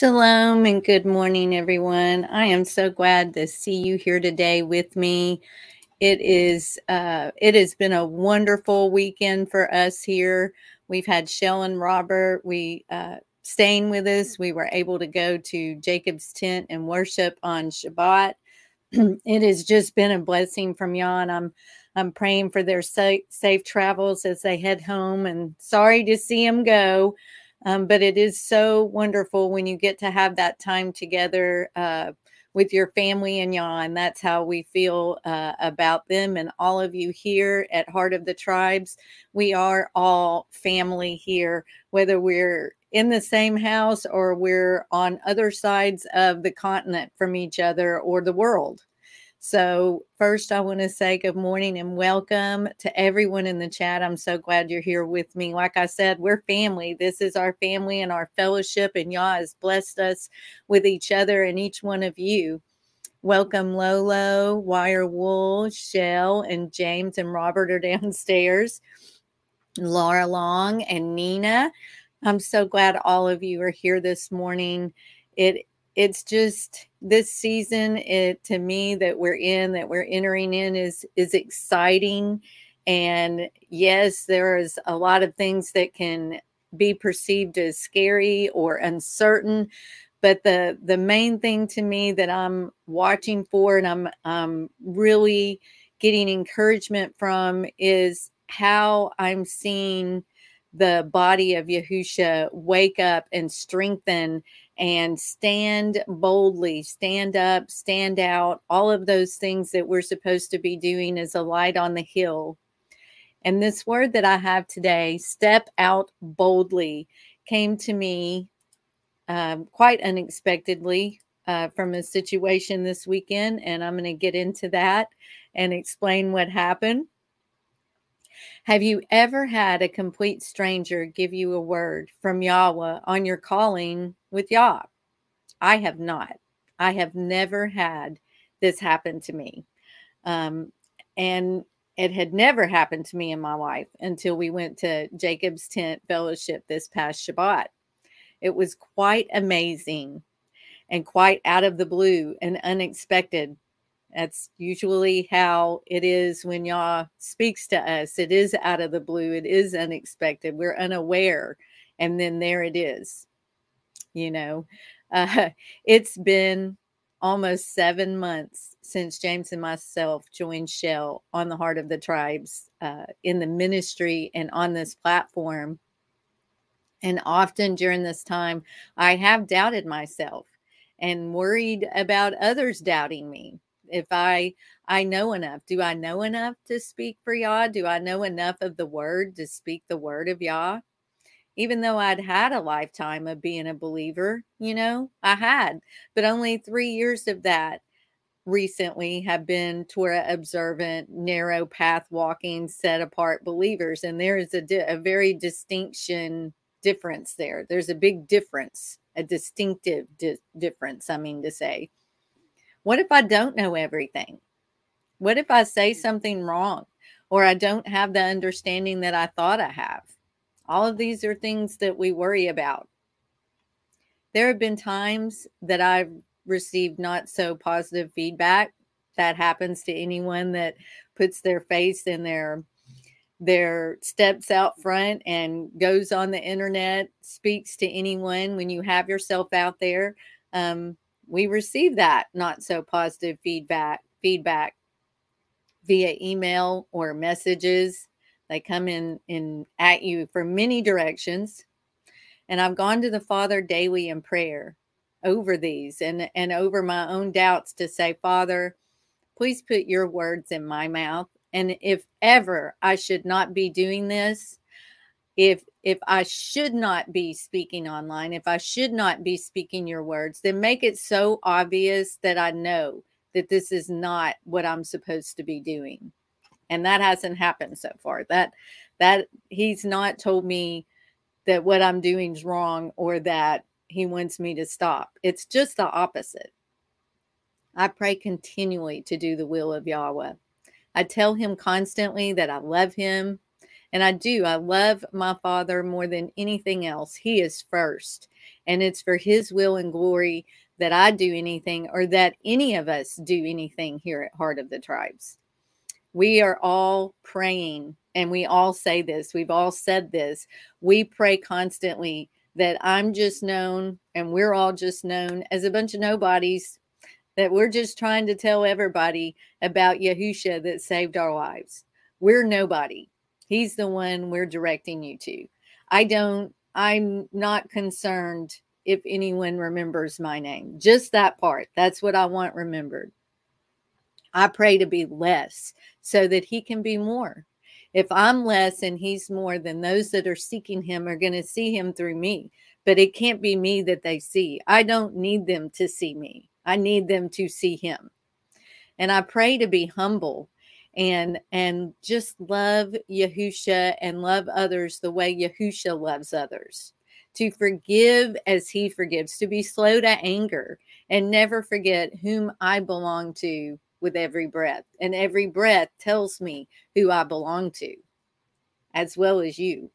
Shalom and good morning, everyone. I am so glad to see you here today with me. It is uh, it has been a wonderful weekend for us here. We've had Shell and Robert. We uh, staying with us. We were able to go to Jacob's tent and worship on Shabbat. it has just been a blessing from y'all, and I'm I'm praying for their safe, safe travels as they head home. And sorry to see them go. Um, but it is so wonderful when you get to have that time together uh, with your family and y'all. And that's how we feel uh, about them and all of you here at Heart of the Tribes. We are all family here, whether we're in the same house or we're on other sides of the continent from each other or the world. So, first, I want to say good morning and welcome to everyone in the chat. I'm so glad you're here with me. Like I said, we're family. This is our family and our fellowship, and Yah has blessed us with each other and each one of you. Welcome, Lolo, Wire Wool, Shell, and James and Robert are downstairs. Laura Long and Nina. I'm so glad all of you are here this morning. It it's just this season it to me that we're in that we're entering in is is exciting. And yes there is a lot of things that can be perceived as scary or uncertain but the the main thing to me that i'm watching for and i'm i'm really getting encouragement from is how i'm seeing the body of Yahusha wake up and strengthen and stand boldly, stand up, stand out, all of those things that we're supposed to be doing as a light on the hill. And this word that I have today, step out boldly, came to me um, quite unexpectedly uh, from a situation this weekend. And I'm going to get into that and explain what happened. Have you ever had a complete stranger give you a word from Yahweh on your calling with Yah? I have not. I have never had this happen to me. Um, and it had never happened to me in my life until we went to Jacob's Tent Fellowship this past Shabbat. It was quite amazing and quite out of the blue and unexpected that's usually how it is when Yah speaks to us. It is out of the blue, it is unexpected. We're unaware. And then there it is. You know, uh, it's been almost seven months since James and myself joined Shell on the Heart of the Tribes uh, in the ministry and on this platform. And often during this time, I have doubted myself and worried about others doubting me if I I know enough. Do I know enough to speak for Yah? Do I know enough of the word to speak the word of Yah? Even though I'd had a lifetime of being a believer, you know, I had, but only three years of that recently have been Torah observant, narrow path walking, set apart believers. And there is a, di- a very distinction difference there. There's a big difference, a distinctive di- difference, I mean to say. What if I don't know everything? What if I say something wrong or I don't have the understanding that I thought I have? All of these are things that we worry about. There have been times that I've received not so positive feedback. That happens to anyone that puts their face in their their steps out front and goes on the internet, speaks to anyone when you have yourself out there. Um, we receive that not so positive feedback feedback via email or messages. They come in in at you from many directions. And i've gone to the father daily in prayer over these and and over my own doubts to say father please put your words in my mouth. And if ever i should not be doing this if if I should not be speaking online, if I should not be speaking your words, then make it so obvious that I know that this is not what I'm supposed to be doing. And that hasn't happened so far. That that he's not told me that what I'm doing is wrong or that he wants me to stop. It's just the opposite. I pray continually to do the will of Yahweh. I tell him constantly that I love him And I do. I love my father more than anything else. He is first. And it's for his will and glory that I do anything or that any of us do anything here at Heart of the Tribes. We are all praying, and we all say this. We've all said this. We pray constantly that I'm just known and we're all just known as a bunch of nobodies, that we're just trying to tell everybody about Yahusha that saved our lives. We're nobody. He's the one we're directing you to. I don't, I'm not concerned if anyone remembers my name. Just that part. That's what I want remembered. I pray to be less so that he can be more. If I'm less and he's more, then those that are seeking him are going to see him through me. But it can't be me that they see. I don't need them to see me, I need them to see him. And I pray to be humble and and just love Yahusha and love others the way Yahusha loves others. To forgive as he forgives, to be slow to anger and never forget whom I belong to with every breath. And every breath tells me who I belong to, as well as you.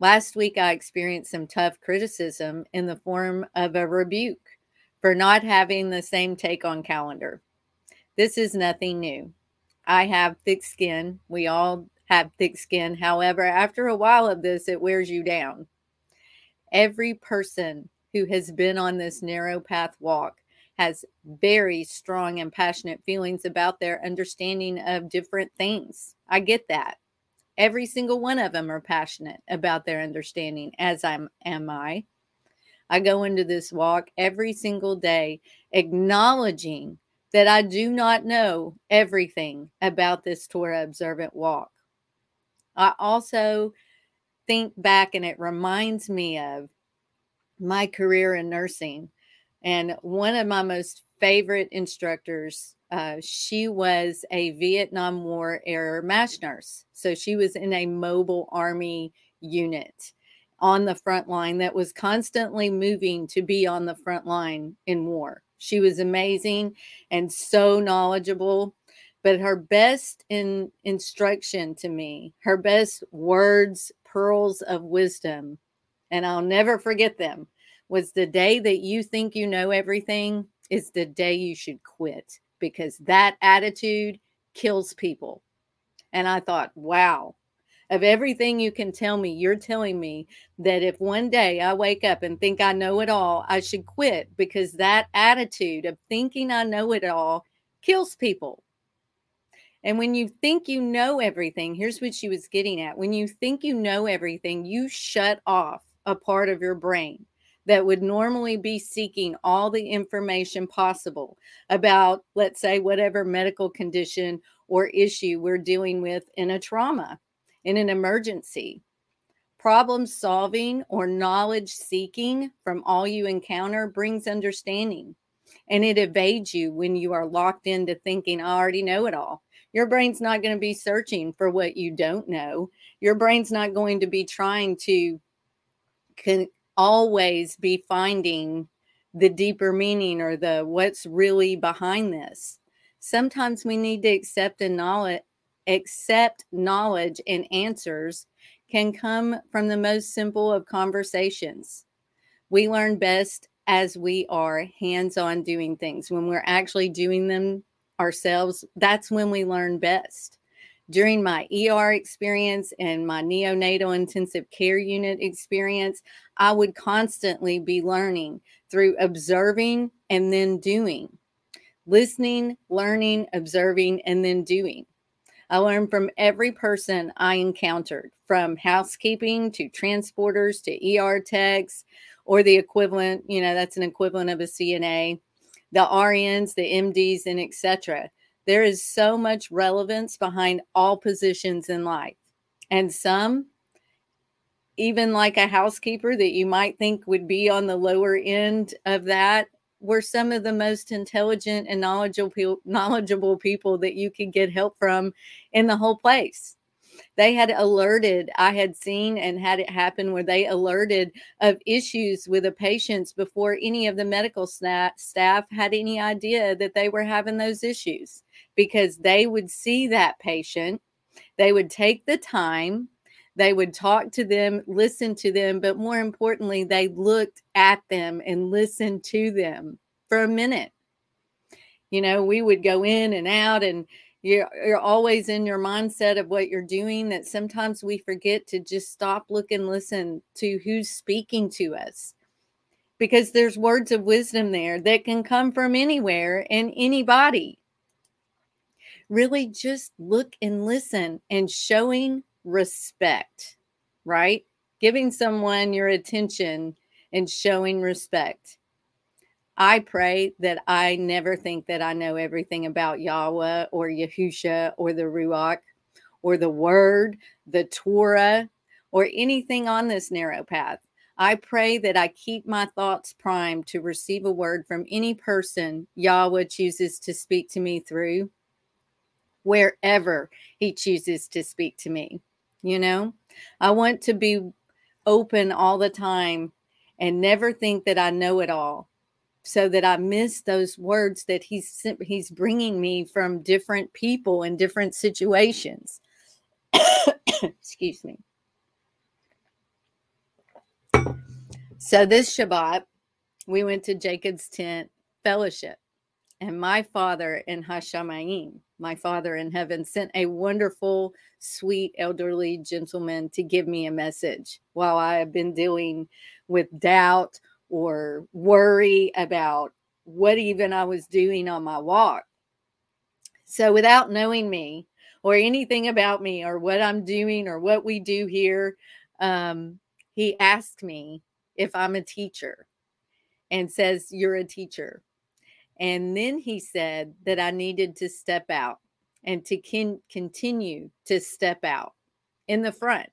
Last week, I experienced some tough criticism in the form of a rebuke for not having the same take on calendar. This is nothing new. I have thick skin. We all have thick skin. However, after a while of this, it wears you down. Every person who has been on this narrow path walk has very strong and passionate feelings about their understanding of different things. I get that. Every single one of them are passionate about their understanding, as I'm am I. I go into this walk every single day acknowledging that I do not know everything about this Torah observant walk. I also think back and it reminds me of my career in nursing. And one of my most favorite instructors, uh, she was a Vietnam War era MASH nurse. So she was in a mobile army unit on the front line that was constantly moving to be on the front line in war. She was amazing and so knowledgeable. But her best in instruction to me, her best words, pearls of wisdom, and I'll never forget them, was the day that you think you know everything is the day you should quit because that attitude kills people. And I thought, wow, of everything you can tell me, you're telling me that if one day I wake up and think I know it all, I should quit because that attitude of thinking I know it all kills people. And when you think you know everything, here's what she was getting at. When you think you know everything, you shut off a part of your brain that would normally be seeking all the information possible about, let's say, whatever medical condition or issue we're dealing with in a trauma in an emergency. Problem solving or knowledge seeking from all you encounter brings understanding and it evades you when you are locked into thinking, I already know it all. Your brain's not going to be searching for what you don't know. Your brain's not going to be trying to can always be finding the deeper meaning or the what's really behind this. Sometimes we need to accept and knowledge accept knowledge and answers can come from the most simple of conversations. We learn best as we are hands on doing things. When we're actually doing them ourselves, that's when we learn best. During my ER experience and my neonatal intensive care unit experience, I would constantly be learning through observing and then doing, listening, learning, observing, and then doing. I learned from every person I encountered, from housekeeping to transporters to ER techs or the equivalent, you know, that's an equivalent of a CNA, the RNs, the MDs, and etc. There is so much relevance behind all positions in life. And some, even like a housekeeper that you might think would be on the lower end of that, were some of the most intelligent and knowledgeable knowledgeable people that you could get help from in the whole place. They had alerted i had seen and had it happen where they alerted of issues with the patients before any of the medical staff had any idea that they were having those issues because they would see that patient They would take the time, they would talk to them, listen to them, but more importantly, they looked at them and listened to them for a minute. You know, we would go in and out and you're, you're always in your mindset of what you're doing that sometimes we forget to just stop, look, and listen to who's speaking to us because there's words of wisdom there that can come from anywhere and anybody. Really just look and listen and showing respect, right? Giving someone your attention and showing respect. I pray that I never think that I know everything about Yahweh or Yahusha or the Ruach or the Word, the Torah, or anything on this narrow path. I pray that I keep my thoughts primed to receive a word from any person Yahweh chooses to speak to me through, wherever He chooses to speak to me. You know, I want to be open all the time and never think that I know it all so that I miss those words that he's he's bringing me from different people in different situations. Excuse me. So this Shabbat, we went to Jacob's tent fellowship, and my father in Hashamayim, my father in heaven, sent a wonderful, sweet, elderly gentleman to give me a message while I have been dealing with doubt or worry about what even I was doing on my walk. So, without knowing me or anything about me or what I'm doing or what we do here, um, he asked me if I'm a teacher and says, You're a teacher. And then he said that I needed to step out and to con- continue to step out in the front,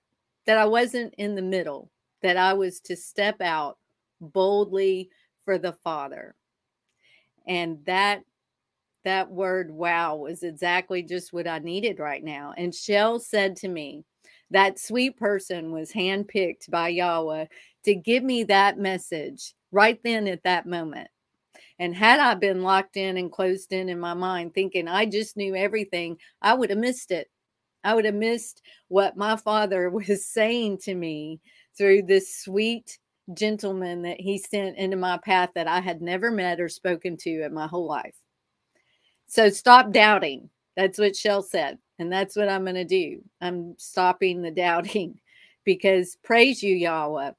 that I wasn't in the middle, that I was to step out boldly for the Father. And that that word wow was exactly just what I needed right now. And Shell said to me, that sweet person was handpicked by Yahweh to give me that message right then at that moment. And had I been locked in and closed in in my mind, thinking I just knew everything, I would have missed it. I would have missed what my father was saying to me through this sweet gentleman that he sent into my path that I had never met or spoken to in my whole life. So stop doubting. That's what Shell said. And that's what I'm going to do. I'm stopping the doubting because praise you, Yahweh.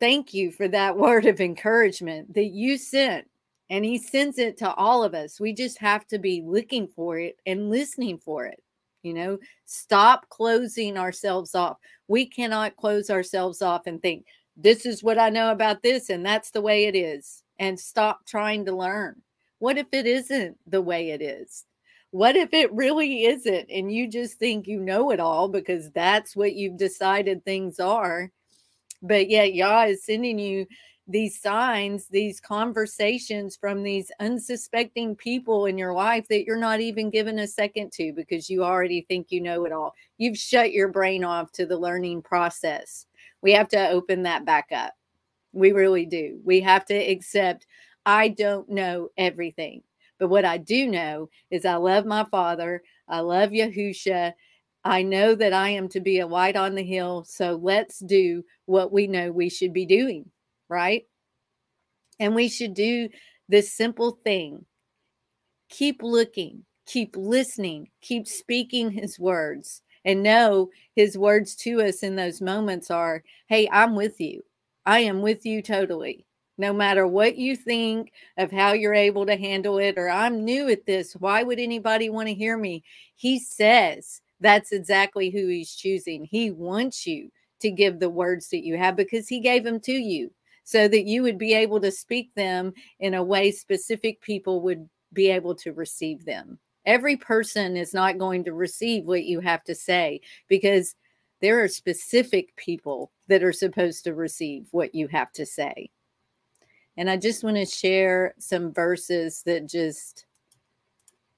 Thank you for that word of encouragement that you sent. And he sends it to all of us. We just have to be looking for it and listening for it. You know, stop closing ourselves off. We cannot close ourselves off and think, this is what I know about this, and that's the way it is, and stop trying to learn. What if it isn't the way it is? What if it really isn't, and you just think you know it all because that's what you've decided things are? But yet, Yah is sending you these signs, these conversations from these unsuspecting people in your life that you're not even given a second to because you already think you know it all. You've shut your brain off to the learning process. We have to open that back up. We really do. We have to accept I don't know everything. But what I do know is I love my father. I love Yahusha. I know that I am to be a light on the hill. So let's do what we know we should be doing, right? And we should do this simple thing. Keep looking, keep listening, keep speaking his words and know his words to us in those moments are hey i'm with you. I am with you totally. No matter what you think of how you're able to handle it or i'm new at this why would anybody want to hear me? He says that's exactly who he's choosing. He wants you to give the words that you have because he gave them to you so that you would be able to speak them in a way specific people would be able to receive them Every person is not going to receive what you have to say because there are specific people that are supposed to receive what you have to say. And I just want to share some verses that just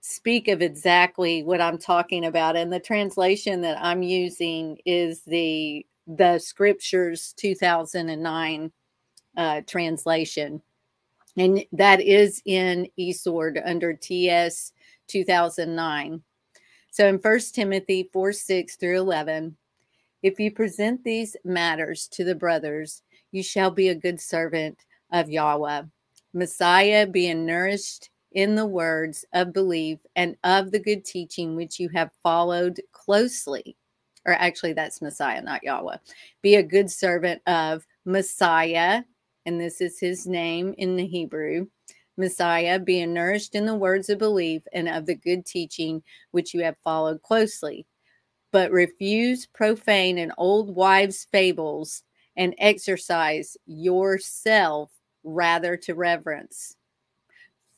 speak of exactly what I'm talking about. And the translation that I'm using is the the scriptures 2009 uh, translation. And that is in eSword under TS 2009. So in 1 Timothy 4 6 through 11, if you present these matters to the brothers, you shall be a good servant of Yahweh. Messiah being nourished in the words of belief and of the good teaching which you have followed closely. Or actually, that's Messiah, not Yahweh. Be a good servant of Messiah, and this is his name in the Hebrew. Messiah, being nourished in the words of belief and of the good teaching which you have followed closely. But refuse profane and old wives' fables and exercise yourself rather to reverence.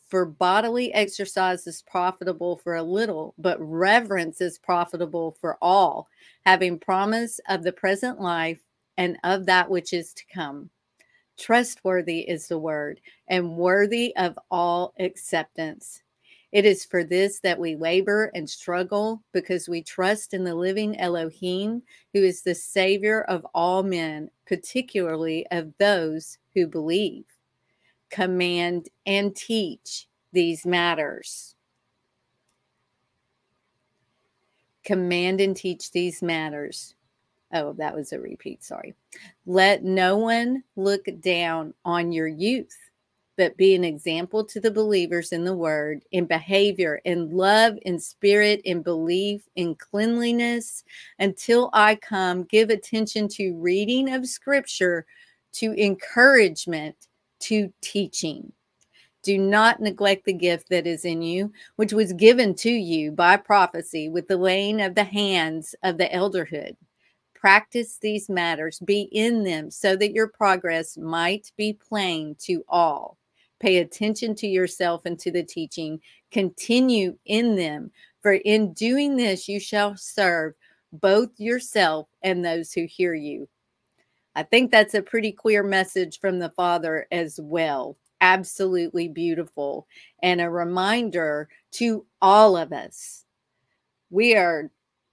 For bodily exercise is profitable for a little, but reverence is profitable for all, having promise of the present life and of that which is to come. Trustworthy is the word, and worthy of all acceptance. It is for this that we labor and struggle because we trust in the living Elohim, who is the Savior of all men, particularly of those who believe command, and teach these matters. Command and teach these matters. Oh, that was a repeat. Sorry. Let no one look down on your youth, but be an example to the believers in the word, in behavior, in love, in spirit, in belief, in cleanliness. Until I come, give attention to reading of scripture, to encouragement, to teaching. Do not neglect the gift that is in you, which was given to you by prophecy with the laying of the hands of the elderhood. Practice these matters, be in them, so that your progress might be plain to all. Pay attention to yourself and to the teaching. Continue in them, for in doing this, you shall serve both yourself and those who hear you. I think that's a pretty clear message from the Father as well. Absolutely beautiful. And a reminder to all of us we are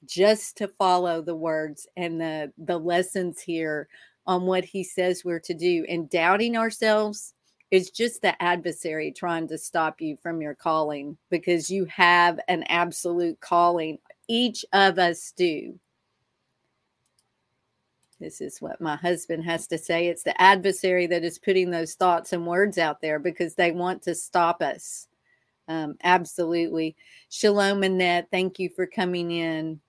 just to follow the words and the, the lessons here on what he says we're to do. And doubting ourselves is just the adversary trying to stop you from your calling because you have an absolute calling. Each of us do. This is what my husband has to say. It's the adversary that is putting those thoughts and words out there because they want to stop us. Um, absolutely. Shalom, Annette. Thank you for coming in.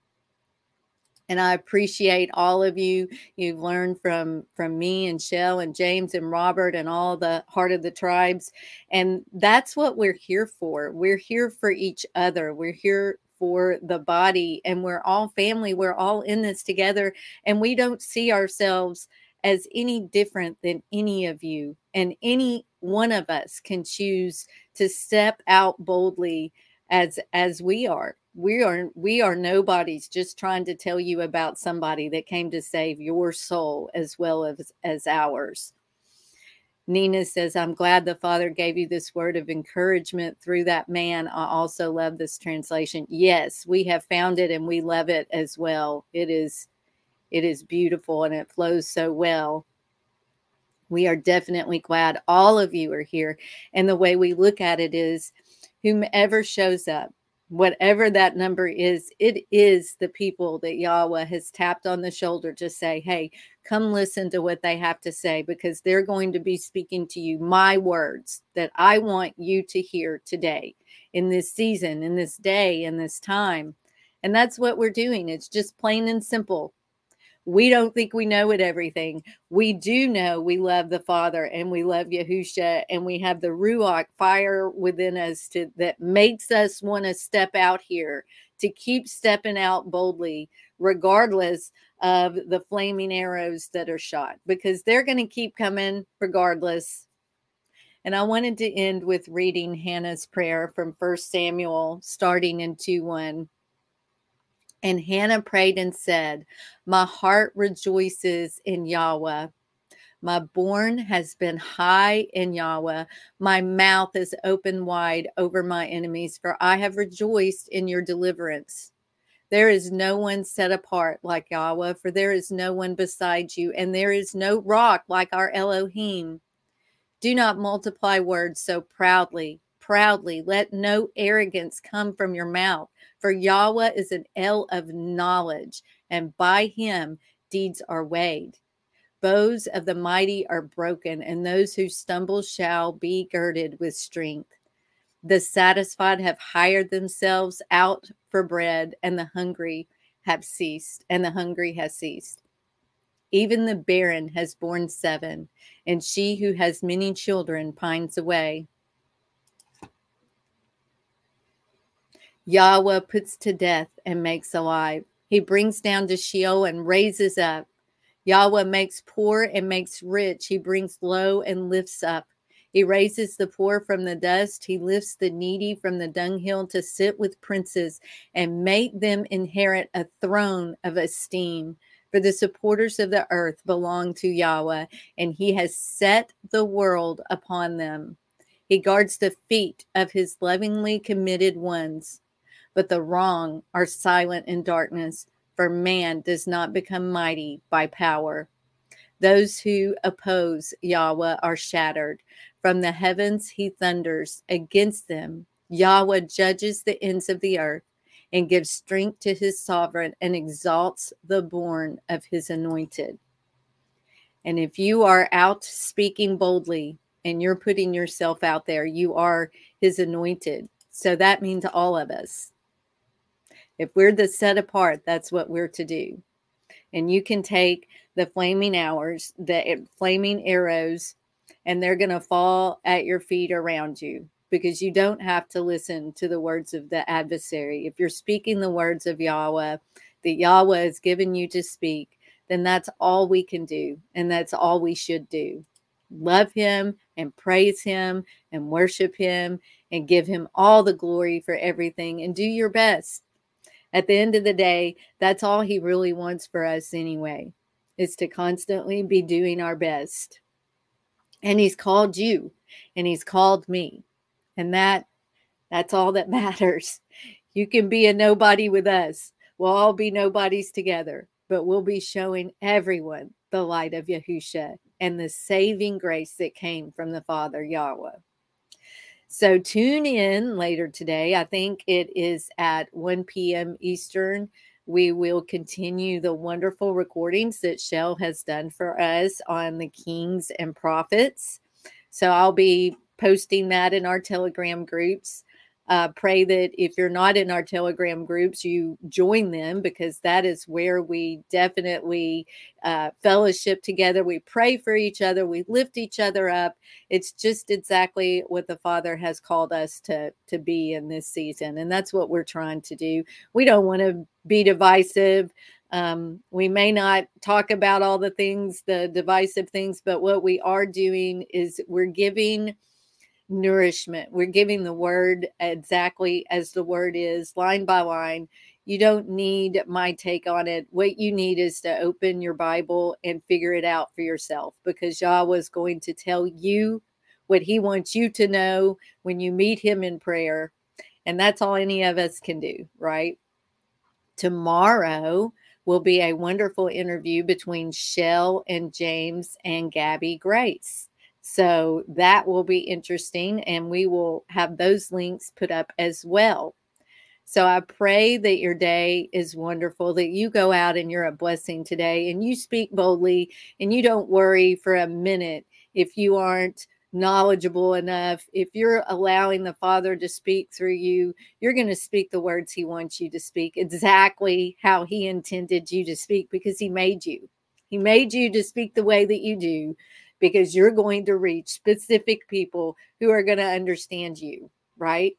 And I appreciate all of you. You've learned from from me and Shell and James and Robert and all the heart of the tribes. And that's what we're here for. We're here for each other. We're here for the body and we're all family we're all in this together and we don't see ourselves as any different than any of you and any one of us can choose to step out boldly as as we are we are we are nobodies just trying to tell you about somebody that came to save your soul as well as as ours Nina says, I'm glad the Father gave you this word of encouragement through that man. I also love this translation. Yes, we have found it and we love it as well. It is it is beautiful and it flows so well. We are definitely glad all of you are here. And the way we look at it is whomever shows up, whatever that number is, it is the people that Yahweh has tapped on the shoulder to say, Hey, come listen to what they have to say because they're going to be speaking to you my words that I want you to hear today in this season, in this day, in this time. And that's what we're doing. It's just plain and simple. We don't think we know it everything. We do know we love the Father and we love Yahusha and we have the Ruach fire within us to that makes us want to step out here, to keep stepping out boldly, regardless of the flaming arrows that are shot, because they're going to keep coming regardless. And I wanted to end with reading Hannah's prayer from First Samuel, starting in 2 1. And Hannah prayed and said, My heart rejoices in Yahweh. My born has been high in Yahweh. My mouth is open wide over my enemies, for I have rejoiced in your deliverance. There is no one set apart like Yahweh, for there is no one beside you, and there is no rock like our Elohim. Do not multiply words so proudly, proudly. Let no arrogance come from your mouth For Yahweh is an El of knowledge, and by him deeds are weighed. Bows of the mighty are broken, and those who stumble shall be girded with strength. The satisfied have hired themselves out for bread, and the hungry have ceased, and the hungry has ceased. Even the barren has borne seven, and she who has many children pines away. Yahweh puts to death and makes alive. He brings down to Sheol and raises up. Yahweh makes poor and makes rich. He brings low and lifts up. He raises the poor from the dust. He lifts the needy from the dunghill to sit with princes and make them inherit a throne of esteem. For the supporters of the earth belong to Yahweh, and he has set the world upon them. He guards the feet of his lovingly committed ones but the wrong are silent in darkness, for man does not become mighty by power. Those who oppose Yahweh are shattered. From the heavens he thunders against them. Yahweh judges the ends of the earth and gives strength to his sovereign and exalts the born of his anointed. And if you are out speaking boldly and you're putting yourself out there, you are his anointed. So that means all of us. If we're the set apart, that's what we're to do. And you can take the flaming hours, the flaming arrows, and they're going to fall at your feet around you because you don't have to listen to the words of the adversary. If you're speaking the words of Yahweh that Yahweh has given you to speak, then that's all we can do. And that's all we should do. Love him and praise him and worship him and give him all the glory for everything and do your best at the end of the day, that's all he really wants for us anyway, is to constantly be doing our best. And he's called you and he's called me. And that that's all that matters. You can be a nobody with us. We'll all be nobodies together, but we'll be showing everyone the light of Yahusha and the saving grace that came from the Father Yahweh. So tune in later today. I think it is at 1 p.m. Eastern. We will continue the wonderful recordings that Shell has done for us on the kings and prophets. So I'll be posting that in our Telegram groups uh, pray that if you're not in our telegram groups you join them because that is where we definitely uh, fellowship together. We pray for each other. We lift each other up. It's just exactly what the father has called us to to be in this season and that's what we're trying to do. We don't want to be divisive. Um, we may not talk about all the things the divisive things but what we are doing is we're giving nourishment. We're giving the word exactly as the word is, line by line. You don't need my take on it. What you need is to open your Bible and figure it out for yourself because Yahweh is going to tell you what he wants you to know when you meet him in prayer. And that's all any of us can do, right? Tomorrow will be a wonderful interview between Shell and James and Gabby Grace. So that will be interesting, and we will have those links put up as well. So I pray that your day is wonderful, that you go out and you're a blessing today, and you speak boldly, and you don't worry for a minute if you aren't knowledgeable enough. If you're allowing the Father to speak through you, you're going to speak the words He wants you to speak, exactly how He intended you to speak, because He made you. He made you to speak the way that you do because you're going to reach specific people who are going to understand you, right?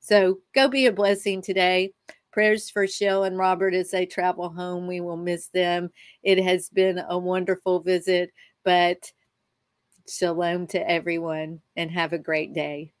So go be a blessing today. Prayers for Shell and Robert as they travel home. We will miss them. It has been a wonderful visit, but shalom to everyone and have a great day.